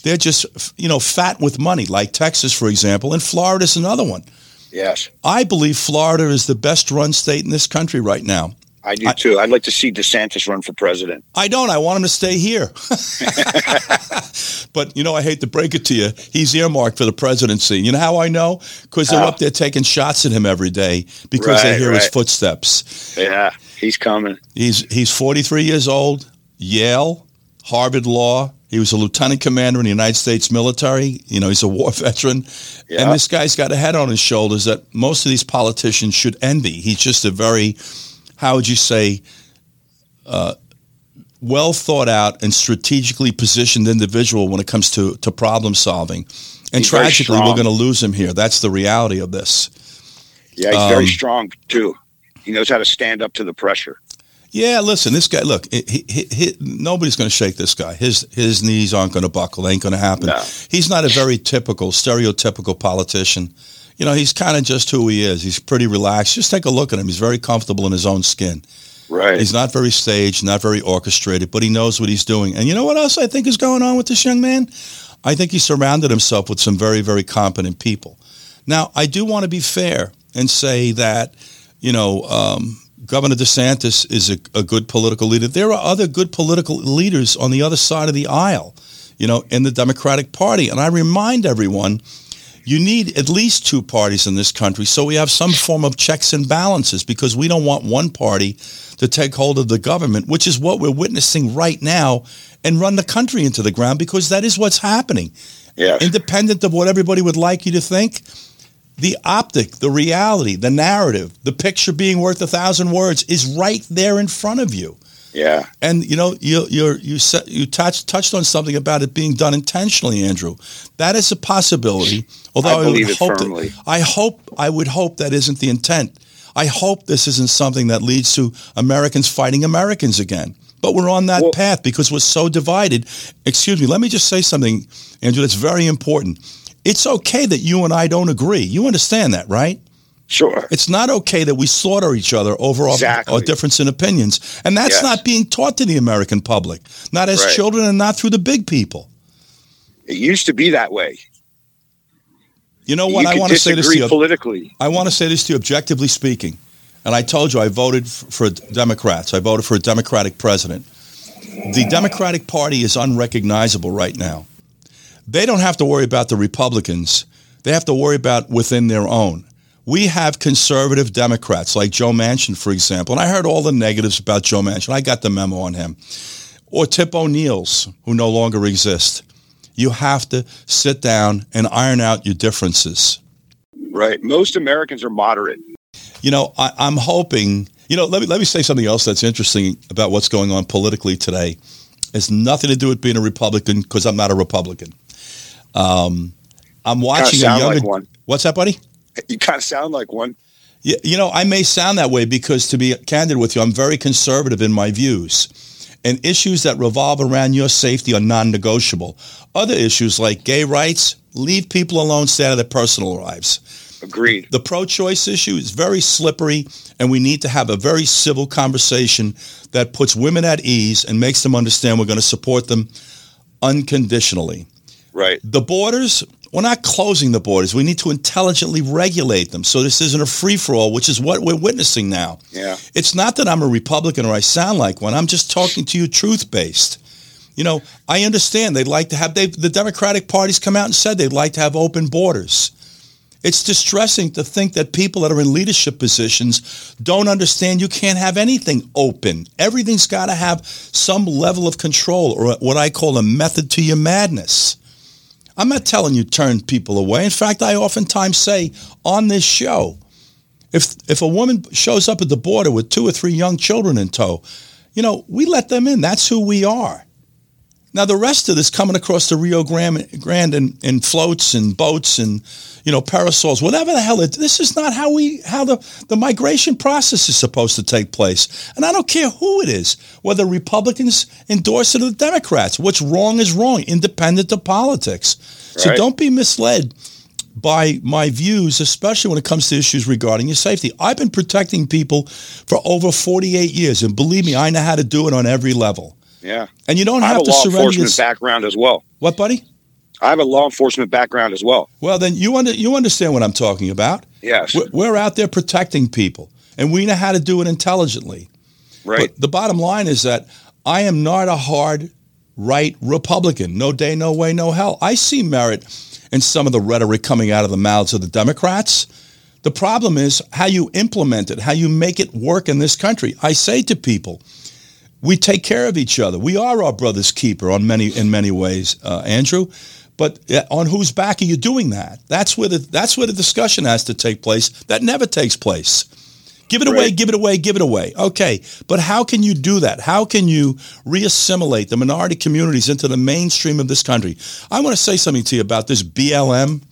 They're just, you know, fat with money, like Texas, for example, and Florida's another one. Yes. I believe Florida is the best run state in this country right now. I do too. I'd like to see DeSantis run for president. I don't. I want him to stay here. but you know, I hate to break it to you. He's earmarked for the presidency. You know how I know? Because they're up there taking shots at him every day because they Right, hear his footsteps. Yeah, he's coming. He's he's 43 years old. Yale, Harvard Law. He was a lieutenant commander in the United States military. You know, he's a war veteran. Yeah. And this guy's got a head on his shoulders that most of these politicians should envy. He's just a very, how would you say, uh, well thought out and strategically positioned individual when it comes to, to problem solving. And He's tragically, we're going to lose him here. That's the reality of this. Yeah, he's Um, very strong too. He knows how to stand up to the pressure. Yeah, listen, this guy. Look, he, he, he, nobody's going to shake this guy. His his knees aren't going to buckle. Ain't going to happen. No. He's not a very typical, stereotypical politician. You know, he's kind of just who he is. He's pretty relaxed. Just take a look at him. He's very comfortable in his own skin. Right. He's not very staged, not very orchestrated, but he knows what he's doing. And you know what else I think is going on with this young man? I think he surrounded himself with some very, very competent people. Now, I do want to be fair and say that, you know, um, Governor DeSantis is a, a good political leader. There are other good political leaders on the other side of the aisle, you know, in the Democratic Party. And I remind everyone, you need at least two parties in this country so we have some form of checks and balances because we don't want one party to take hold of the government, which is what we're witnessing right now, and run the country into the ground because that is what's happening. yeah. Independent of what everybody would like you to think, the optic, the reality, the narrative, the picture being worth a thousand words is right there in front of you. yeah. And you know, you you you set, you touched touched on something about it being done intentionally, Andrew. That is a possibility. Although I believe would hope that-. I hope I would hope that isn't the intent. I hope this isn't something that leads to Americans fighting Americans again. But we're on that Well- path because we're so divided. Excuse me, let me just say something, Andrew, that's very important. It's okay that you and I don't agree. You understand that, right? Sure. It's not okay that we slaughter each other over our, Exactly. our difference in opinions. And that's Yes. not being taught to the American public, not as Right. children and not through the big people. It used to be that way. You know what? you I want to say this to you. politically. I want to say this to you objectively speaking. And I told you I voted for Democrats. I voted for a Democratic president. The Democratic Party is unrecognizable right now. They don't have to worry about the Republicans. They have to worry about within their own. We have conservative Democrats like Joe Manchin, for example. And I heard all the negatives about Joe Manchin. I got the memo on him. Or Tip O'Neill's, who no longer exist. You have to sit down and iron out your differences. Right. Most Americans are moderate. You know, I, I'm hoping. You know, let me let me say something else that's interesting about what's going on politically today. It's nothing to do with being a Republican because I'm not a Republican. Um, I'm watching a sound younger. like one. What's that, buddy? You kind of sound like one. You, you know, I may sound that way because, to be candid with you, I'm very conservative in my views. And issues that revolve around your safety are non negotiable. Other issues like gay rights, leave people alone, stay out of their personal lives. Agreed. The pro choice issue is very slippery, and we need to have a very civil conversation that puts women at ease and makes them understand we're going to support them unconditionally. Right. The borders, we're not closing the borders. We need to intelligently regulate them so this isn't a free for all, which is what we're witnessing now. Yeah. It's not that I'm a Republican or I sound like one. I'm just talking to you truth based. You know, I understand they'd like to have they the Democratic Party's come out and said they'd like to have open borders. It's distressing to think that people that are in leadership positions don't understand you can't have anything open. Everything's got to have some level of control or what I call a method to your madness. I'm not telling you turn people away. In fact, I oftentimes say on this show, if if a woman shows up at the border with two or three young children in tow, you know, we let them in. That's who we are. Now the rest of this coming across the Rio Grande, in, in floats and boats and you know parasols, whatever the hell it. This is not how we how the the migration process is supposed to take place. And I don't care who it is, whether Republicans endorse it or the Democrats. What's wrong is wrong, independent of politics. So Right. don't be misled by my views, especially when it comes to issues regarding your safety. I've been protecting people for over 48 years, and believe me, I know how to do it on every level. Yeah. And you don't I have have a to law surrender your enforcement background as well. what, buddy? I have a law enforcement background as well. Well, then you under, you understand what I'm talking about. Yes. We're, we're out there protecting people, and we know how to do it intelligently. Right. But the bottom line is that I am not a hard right Republican. No day, no way, no hell. I see merit in some of the rhetoric coming out of the mouths of the Democrats. The problem is how you implement it, how you make it work in this country. I say to people, we take care of each other. We are our brother's keeper on many in many ways, uh, Andrew. But uh, on whose back are you doing that? That's where the that's where the discussion has to take place. That never takes place. Give it away, give it away, give it away. Okay, but how can you do that? How can you reassimilate the minority communities into the mainstream of this country? I want to say something to you about this BLM.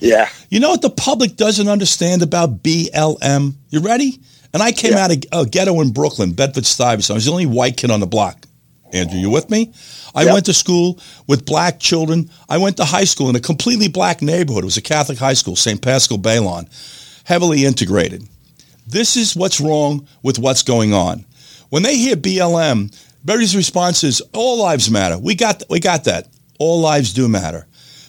yeah. You know what the public doesn't understand about BLM? You ready? And I came Yeah. out of a ghetto in Brooklyn, Bedford Stuyvesant. I was the only white kid on the block. Andrew, you with me? I Yep. went to school with black children. I went to high school in a completely black neighborhood. It was a Catholic high school, St. Pascal Baylon, heavily integrated. This is what's wrong with what's going on. When they hear BLM, everybody's response is all lives matter. We got we got that. All lives do matter.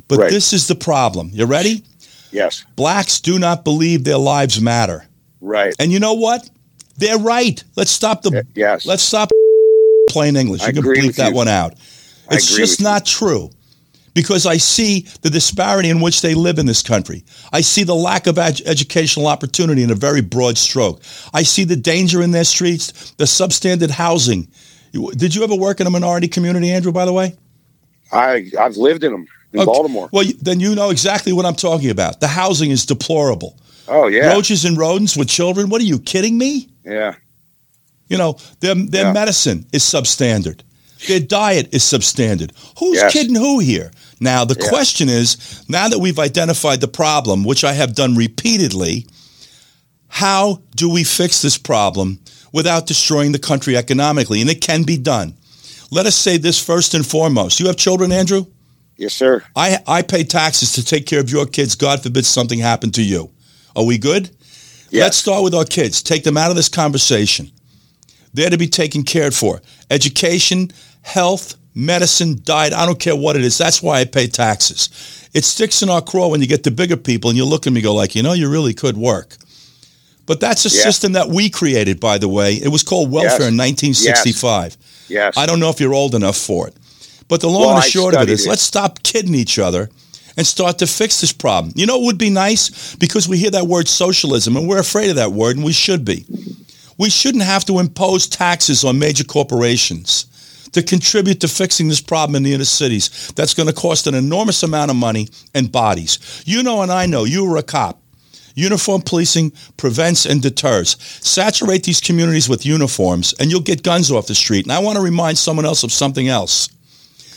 But Right. this is the problem. You ready? Yes. Blacks do not believe their lives matter. Right. And you know what? They're right. Let's stop the yes. let's stop plain English. I You can agree bleep that you. one out. I It's just not true. Because I see the disparity in which they live in this country. I see the lack of ed- educational opportunity in a very broad stroke. I see the danger in their streets, the substandard housing. Did you ever work in a minority community, Andrew, by the way? I I've lived in them in Okay. Baltimore. Well, then you know exactly what I'm talking about. The housing is deplorable. Oh yeah. Roaches and rodents with children? What are you kidding me? Yeah. You know, their their Yeah. medicine is substandard. Their diet is substandard. Who's Yes. kidding who here? Now the Yeah. question is, now that we've identified the problem, which I have done repeatedly, how do we fix this problem without destroying the country economically? And it can be done. Let us say this first and foremost. You have children, Andrew? Yes, sir. I I pay taxes to take care of your kids. God forbid something happened to you. Are we good? Yes. Let's start with our kids. Take them out of this conversation. They're to be taken cared for. Education, health, medicine, diet. I don't care what it is. That's why I pay taxes. It sticks in our craw when you get to bigger people and you look at me and go like, you know, you really could work. But that's a system that we created, by the way. It was called welfare Yes. in 1965. Yes. I don't know if you're old enough for it. But the long Well, and the short of it is it. let's stop kidding each other and start to fix this problem. You know it would be nice? Because we hear that word socialism and we're afraid of that word and we should be. We shouldn't have to impose taxes on major corporations to contribute to fixing this problem in the inner cities. That's going to cost an enormous amount of money and bodies. You know and I know you were a cop. Uniform policing prevents and deters. Saturate these communities with uniforms and you'll get guns off the street. And I want to remind someone else of something else.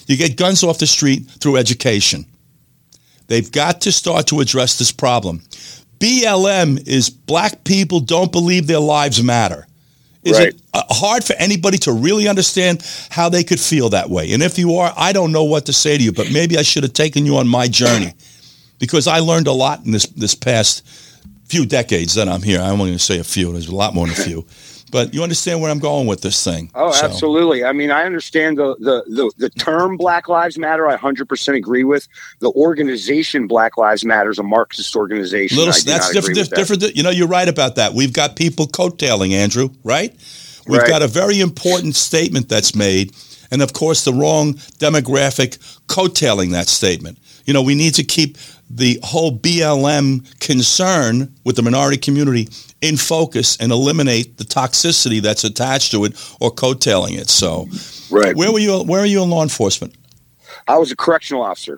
You get guns off the street through education. They've got to start to address this problem. BLM is black people don't believe their lives matter. Is Right. it hard for anybody to really understand how they could feel that way? And if you are, I don't know what to say to you, but maybe I should have taken you on my journey because I learned a lot in this this past few decades that I'm here. I'm only going to say a few. There's a lot more than a few. But you understand where I'm going with this thing. Oh, So- absolutely. I mean, I understand the, the, the, the term Black Lives Matter. I 100% agree with. The organization Black Lives Matter is a Marxist organization. Little, that's different. with that. Different. You know, you're right about that. We've got people coattailing, Andrew. Right? We've Right. got a very important statement that's made, and of course, the wrong demographic coattailing that statement. You know, we need to keep the whole BLM concern with the minority community in focus and eliminate the toxicity that's attached to it or coattailing it. So, Right. where were you? Where are you in law enforcement? I was a correctional officer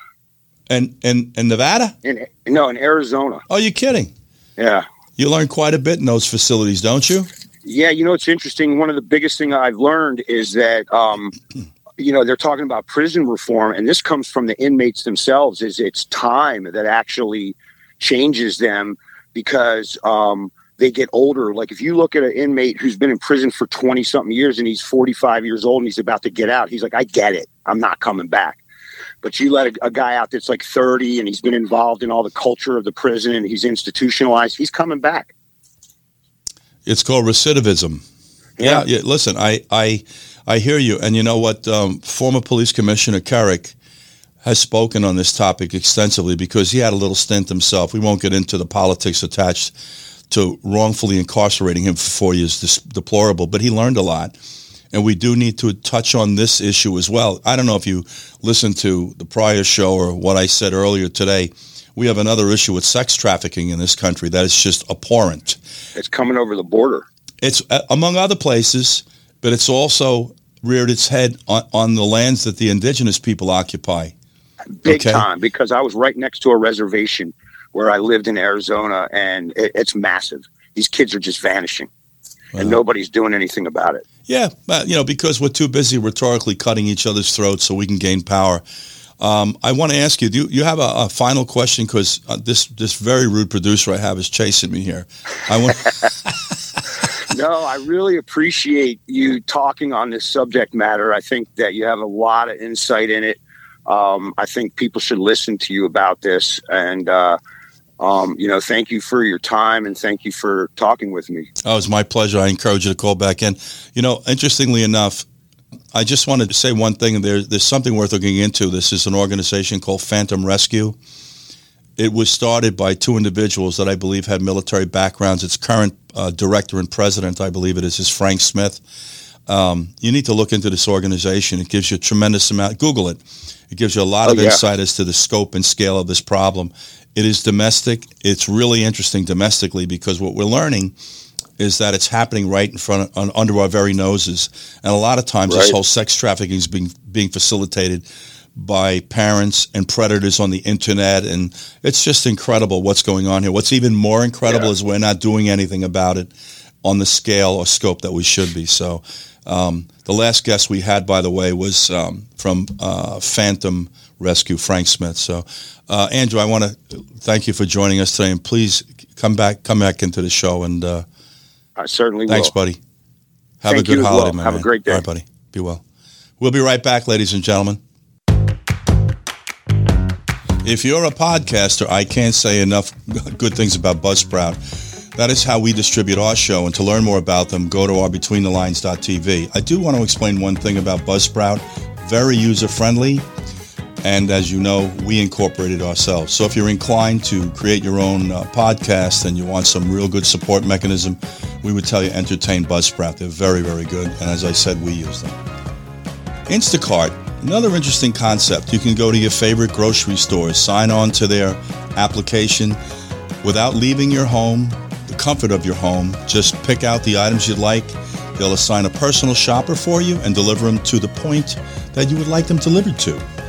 And in, in Nevada? in no in Arizona. Oh, you're kidding? Yeah. You learn quite a bit in those facilities, don't you? Yeah, you know it's interesting. One of the biggest thing I've learned is that um, you know they're talking about prison reform, and this comes from the inmates themselves. Is it's time that actually changes them because um, they get older. Like if you look at an inmate who's been in prison for twenty something years and he's forty five years old and he's about to get out, he's like, I get it, I'm not coming back. But you let a, a guy out that's like 30 and he's been involved in all the culture of the prison and he's institutionalized, he's coming back. It's called recidivism. Yeah. yeah, Listen, I, I, I hear you, and you know what? Um, former police commissioner Kerik has spoken on this topic extensively because he had a little stint himself. We won't get into the politics attached to wrongfully incarcerating him for four years. Deplorable, but he learned a lot. And we do need to touch on this issue as well. I don't know if you listened to the prior show or what I said earlier today. We have another issue with sex trafficking in this country that is just abhorrent. It's coming over the border. It's uh, among other places, but it's also reared its head on, on the lands that the indigenous people occupy. Big okay? time, because I was right next to a reservation where I lived in Arizona, and it, it's massive. These kids are just vanishing, wow. and nobody's doing anything about it. Yeah, but you know, because we're too busy rhetorically cutting each other's throats so we can gain power. Um, I want to ask you: Do you, you have a, a final question? Because uh, this this very rude producer I have is chasing me here. I want. no, I really appreciate you talking on this subject matter. I think that you have a lot of insight in it. Um, I think people should listen to you about this, and uh, um, you know, thank you for your time and thank you for talking with me. Oh, it's my pleasure. I encourage you to call back in. You know, interestingly enough, I just wanted to say one thing. There, there's something worth looking into. This is an organization called Phantom Rescue. It was started by two individuals that I believe had military backgrounds. Its current uh, director and president, I believe it is, is Frank Smith. Um, you need to look into this organization. It gives you a tremendous amount. Google it. It gives you a lot oh, of yeah. insight as to the scope and scale of this problem. It is domestic. It's really interesting domestically because what we're learning is that it's happening right in front of, under our very noses, and a lot of times right. this whole sex trafficking is being being facilitated by parents and predators on the internet, and it's just incredible what's going on here. What's even more incredible yeah. is we're not doing anything about it on the scale or scope that we should be. So, um, the last guest we had, by the way, was um, from uh, Phantom Rescue, Frank Smith. So, uh, Andrew, I want to thank you for joining us today, and please come back, come back into the show. And uh, I certainly thanks, will. buddy. Have thank a good holiday, well. man. Have a great day. All right, buddy. Be well. We'll be right back, ladies and gentlemen. If you're a podcaster, I can't say enough good things about Buzzsprout. That is how we distribute our show, and to learn more about them, go to our BetweenTheLines.tv. I do want to explain one thing about Buzzsprout. Very user friendly and as you know, we incorporated ourselves. So if you're inclined to create your own uh, podcast and you want some real good support mechanism, we would tell you entertain Buzzsprout. They're very, very good. And as I said, we use them. Instacart, another interesting concept. You can go to your favorite grocery stores, sign on to their application without leaving your home, the comfort of your home. Just pick out the items you'd like. They'll assign a personal shopper for you and deliver them to the point that you would like them delivered to.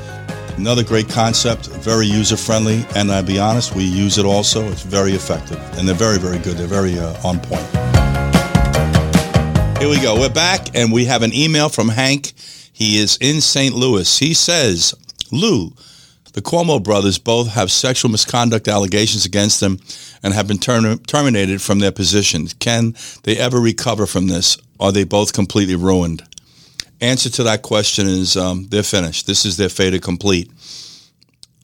Another great concept, very user friendly, and I'll be honest, we use it also. It's very effective, and they're very, very good. They're very uh, on point. Here we go. We're back, and we have an email from Hank. He is in St. Louis. He says, Lou, the Cuomo brothers both have sexual misconduct allegations against them and have been ter- terminated from their positions. Can they ever recover from this? Are they both completely ruined? Answer to that question is um, they're finished. This is their fait complete.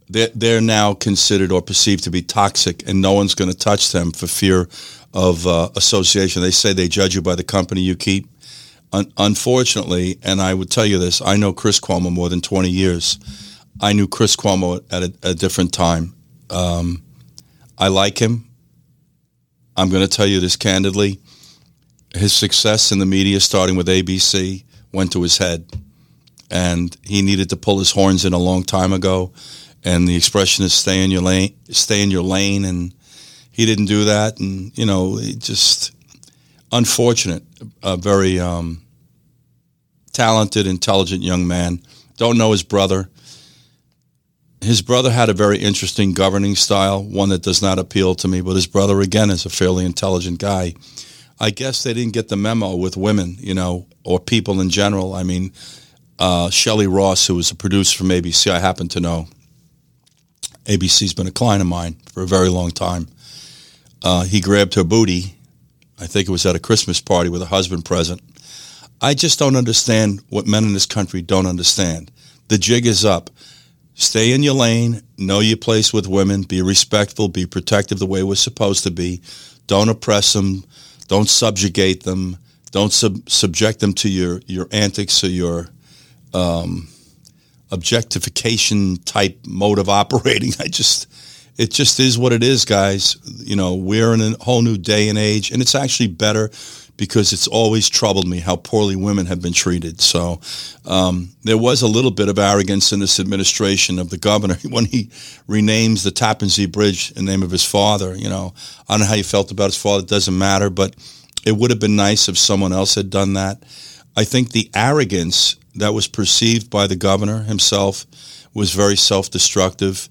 They're, they're now considered or perceived to be toxic, and no one's going to touch them for fear of uh, association. They say they judge you by the company you keep. Un- unfortunately, and I would tell you this, I know Chris Cuomo more than 20 years. I knew Chris Cuomo at a, a different time. Um, I like him. I'm going to tell you this candidly. His success in the media, starting with ABC, went to his head, and he needed to pull his horns in a long time ago. And the expression is "stay in your lane, stay in your lane," and he didn't do that. And you know, just unfortunate. A very um, talented, intelligent young man. Don't know his brother. His brother had a very interesting governing style, one that does not appeal to me. But his brother, again, is a fairly intelligent guy. I guess they didn't get the memo with women, you know, or people in general. I mean, uh, Shelley Ross, who was a producer from ABC, I happen to know. ABC's been a client of mine for a very long time. Uh, he grabbed her booty. I think it was at a Christmas party with a husband present. I just don't understand what men in this country don't understand. The jig is up. Stay in your lane, know your place with women, be respectful, be protective the way we're supposed to be. Don't oppress them, don't subjugate them. Don't sub- subject them to your, your antics or your um, objectification type mode of operating. I just, it just is what it is, guys. You know, we're in a whole new day and age, and it's actually better because it's always troubled me how poorly women have been treated. So um, there was a little bit of arrogance in this administration of the governor when he renames the Tappan Zee Bridge in the name of his father. You know, I don't know how you felt about his father. It doesn't matter, but it would have been nice if someone else had done that. I think the arrogance that was perceived by the governor himself was very self-destructive,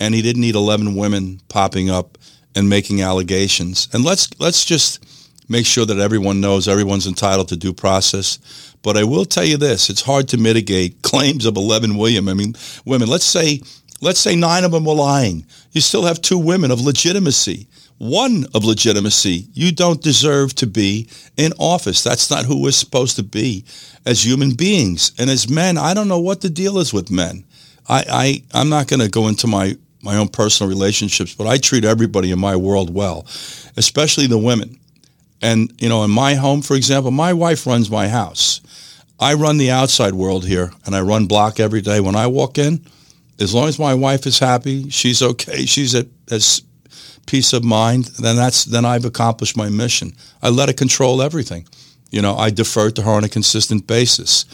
and he didn't need 11 women popping up and making allegations. And let's let's just make sure that everyone knows everyone's entitled to due process. But I will tell you this: it's hard to mitigate claims of 11 William. I mean, women. Let's say let's say nine of them were lying. You still have two women of legitimacy one of legitimacy. You don't deserve to be in office. That's not who we're supposed to be as human beings. And as men, I don't know what the deal is with men. I, I I'm not going to go into my my own personal relationships, but I treat everybody in my world well, especially the women. And you know, in my home, for example, my wife runs my house. I run the outside world here, and I run block every day. When I walk in, as long as my wife is happy, she's okay. She's at as peace of mind, then that's then I've accomplished my mission. I let it control everything. You know, I defer to her on a consistent basis.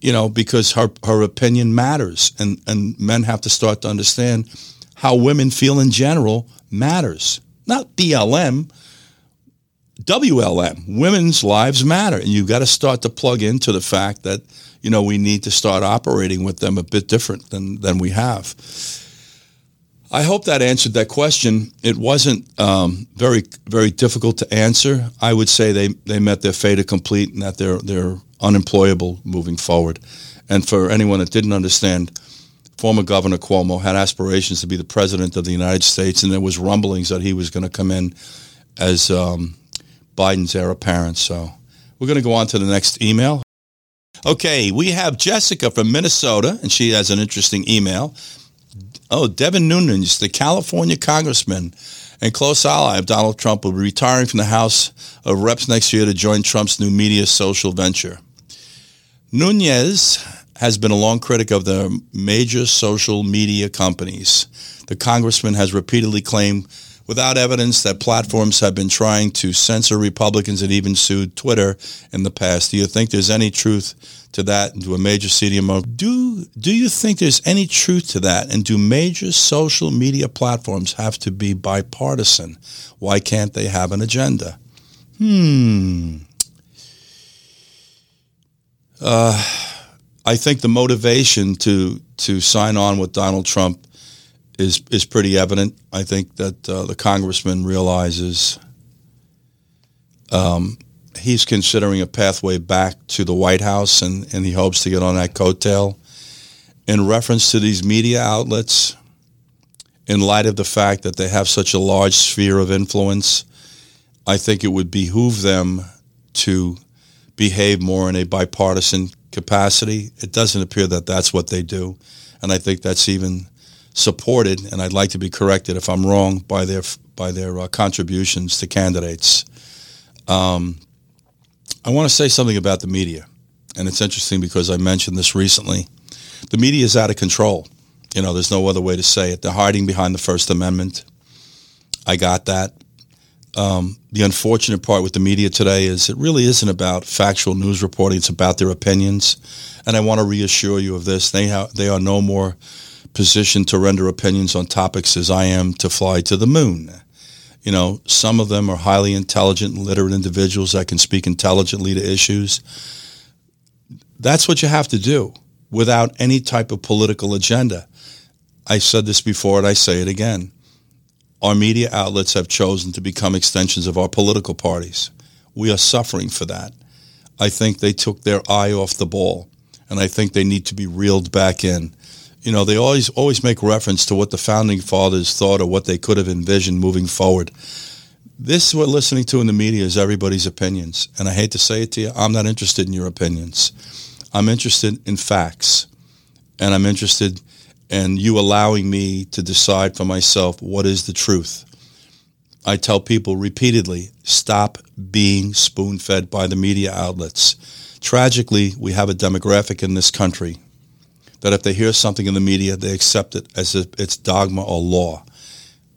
You know, because her her opinion matters, and and men have to start to understand how women feel in general matters. Not BLM, WLM. Women's lives matter, and you've got to start to plug into the fact that you know we need to start operating with them a bit different than than we have. I hope that answered that question. It wasn't um, very very difficult to answer. I would say they, they met their fait complete and that they're they're unemployable moving forward. And for anyone that didn't understand, former Governor Cuomo had aspirations to be the president of the United States, and there was rumblings that he was going to come in as um, Biden's heir apparent. So we're going to go on to the next email. Okay, we have Jessica from Minnesota, and she has an interesting email. Oh, Devin Nunes, the California congressman and close ally of Donald Trump, will be retiring from the House of Reps next year to join Trump's new media social venture. Nunes has been a long critic of the major social media companies. The congressman has repeatedly claimed without evidence that platforms have been trying to censor Republicans and even sued Twitter in the past. Do you think there's any truth to that? And do a major CDMO do do you think there's any truth to that? And do major social media platforms have to be bipartisan? Why can't they have an agenda? Hmm. Uh, I think the motivation to to sign on with Donald Trump is is pretty evident. I think that uh, the congressman realizes um, he's considering a pathway back to the White House, and, and he hopes to get on that coattail. In reference to these media outlets, in light of the fact that they have such a large sphere of influence, I think it would behoove them to behave more in a bipartisan capacity. It doesn't appear that that's what they do, and I think that's even supported, and I'd like to be corrected if I'm wrong, by their by their uh, contributions to candidates. Um, I want to say something about the media, and it's interesting because I mentioned this recently. The media is out of control. You know, there's no other way to say it. They're hiding behind the First Amendment. I got that. Um, the unfortunate part with the media today is it really isn't about factual news reporting. It's about their opinions. And I want to reassure you of this. They, ha- they are no more positioned to render opinions on topics as I am to fly to the moon. You know, some of them are highly intelligent, and literate individuals that can speak intelligently to issues. That's what you have to do without any type of political agenda. I said this before and I say it again. Our media outlets have chosen to become extensions of our political parties. We are suffering for that. I think they took their eye off the ball, and I think they need to be reeled back in you know, they always always make reference to what the founding fathers thought or what they could have envisioned moving forward. This we're listening to in the media is everybody's opinions, and I hate to say it to you, I'm not interested in your opinions. I'm interested in facts, and I'm interested in you allowing me to decide for myself what is the truth. I tell people repeatedly, stop being spoon-fed by the media outlets. Tragically, we have a demographic in this country that if they hear something in the media, they accept it as if it's dogma or law.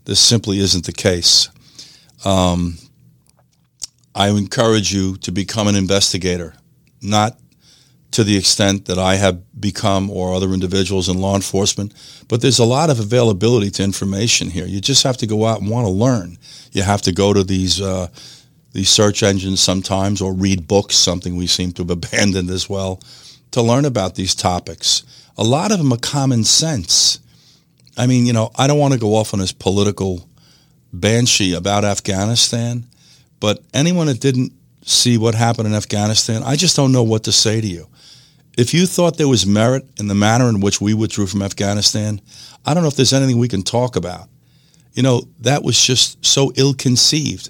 This simply isn't the case. Um, I encourage you to become an investigator, not to the extent that I have become or other individuals in law enforcement, but there's a lot of availability to information here. You just have to go out and want to learn. You have to go to these uh, these search engines sometimes or read books, something we seem to have abandoned as well, to learn about these topics. A lot of them are common sense. I mean, you know, I don't want to go off on this political banshee about Afghanistan, but anyone that didn't see what happened in Afghanistan, I just don't know what to say to you. If you thought there was merit in the manner in which we withdrew from Afghanistan, I don't know if there's anything we can talk about. You know, that was just so ill conceived.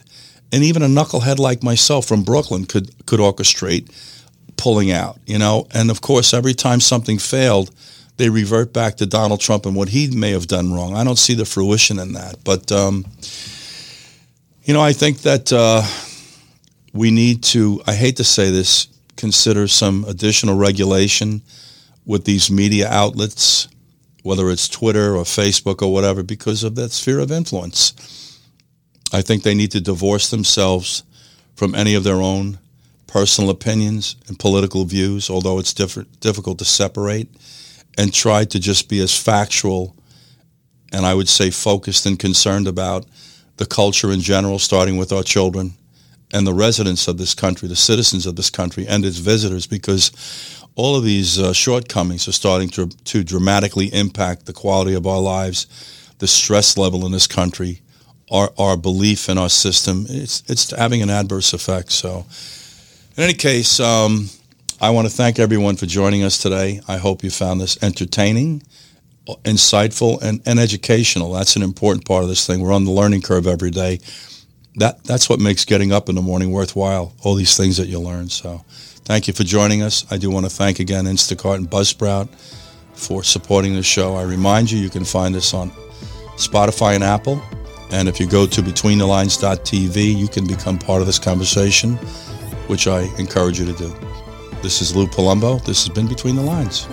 And even a knucklehead like myself from Brooklyn could, could orchestrate pulling out, you know. And of course, every time something failed, they revert back to Donald Trump and what he may have done wrong. I don't see the fruition in that. But, um, you know, I think that uh, we need to, I hate to say this, consider some additional regulation with these media outlets, whether it's Twitter or Facebook or whatever, because of that sphere of influence. I think they need to divorce themselves from any of their own personal opinions and political views, although it's different, difficult to separate, and try to just be as factual and I would say focused and concerned about the culture in general, starting with our children, and the residents of this country, the citizens of this country, and its visitors, because all of these uh, shortcomings are starting to, to dramatically impact the quality of our lives, the stress level in this country, our, our belief in our system. It's, it's having an adverse effect. So, in any case, um, I want to thank everyone for joining us today. I hope you found this entertaining, insightful, and, and educational. That's an important part of this thing. We're on the learning curve every day that that's what makes getting up in the morning worthwhile. All these things that you learn. So, thank you for joining us. I do want to thank again Instacart and Buzzsprout for supporting the show. I remind you, you can find us on Spotify and Apple. And if you go to betweenthelines.tv, you can become part of this conversation, which I encourage you to do. This is Lou Palumbo. This has been Between the Lines.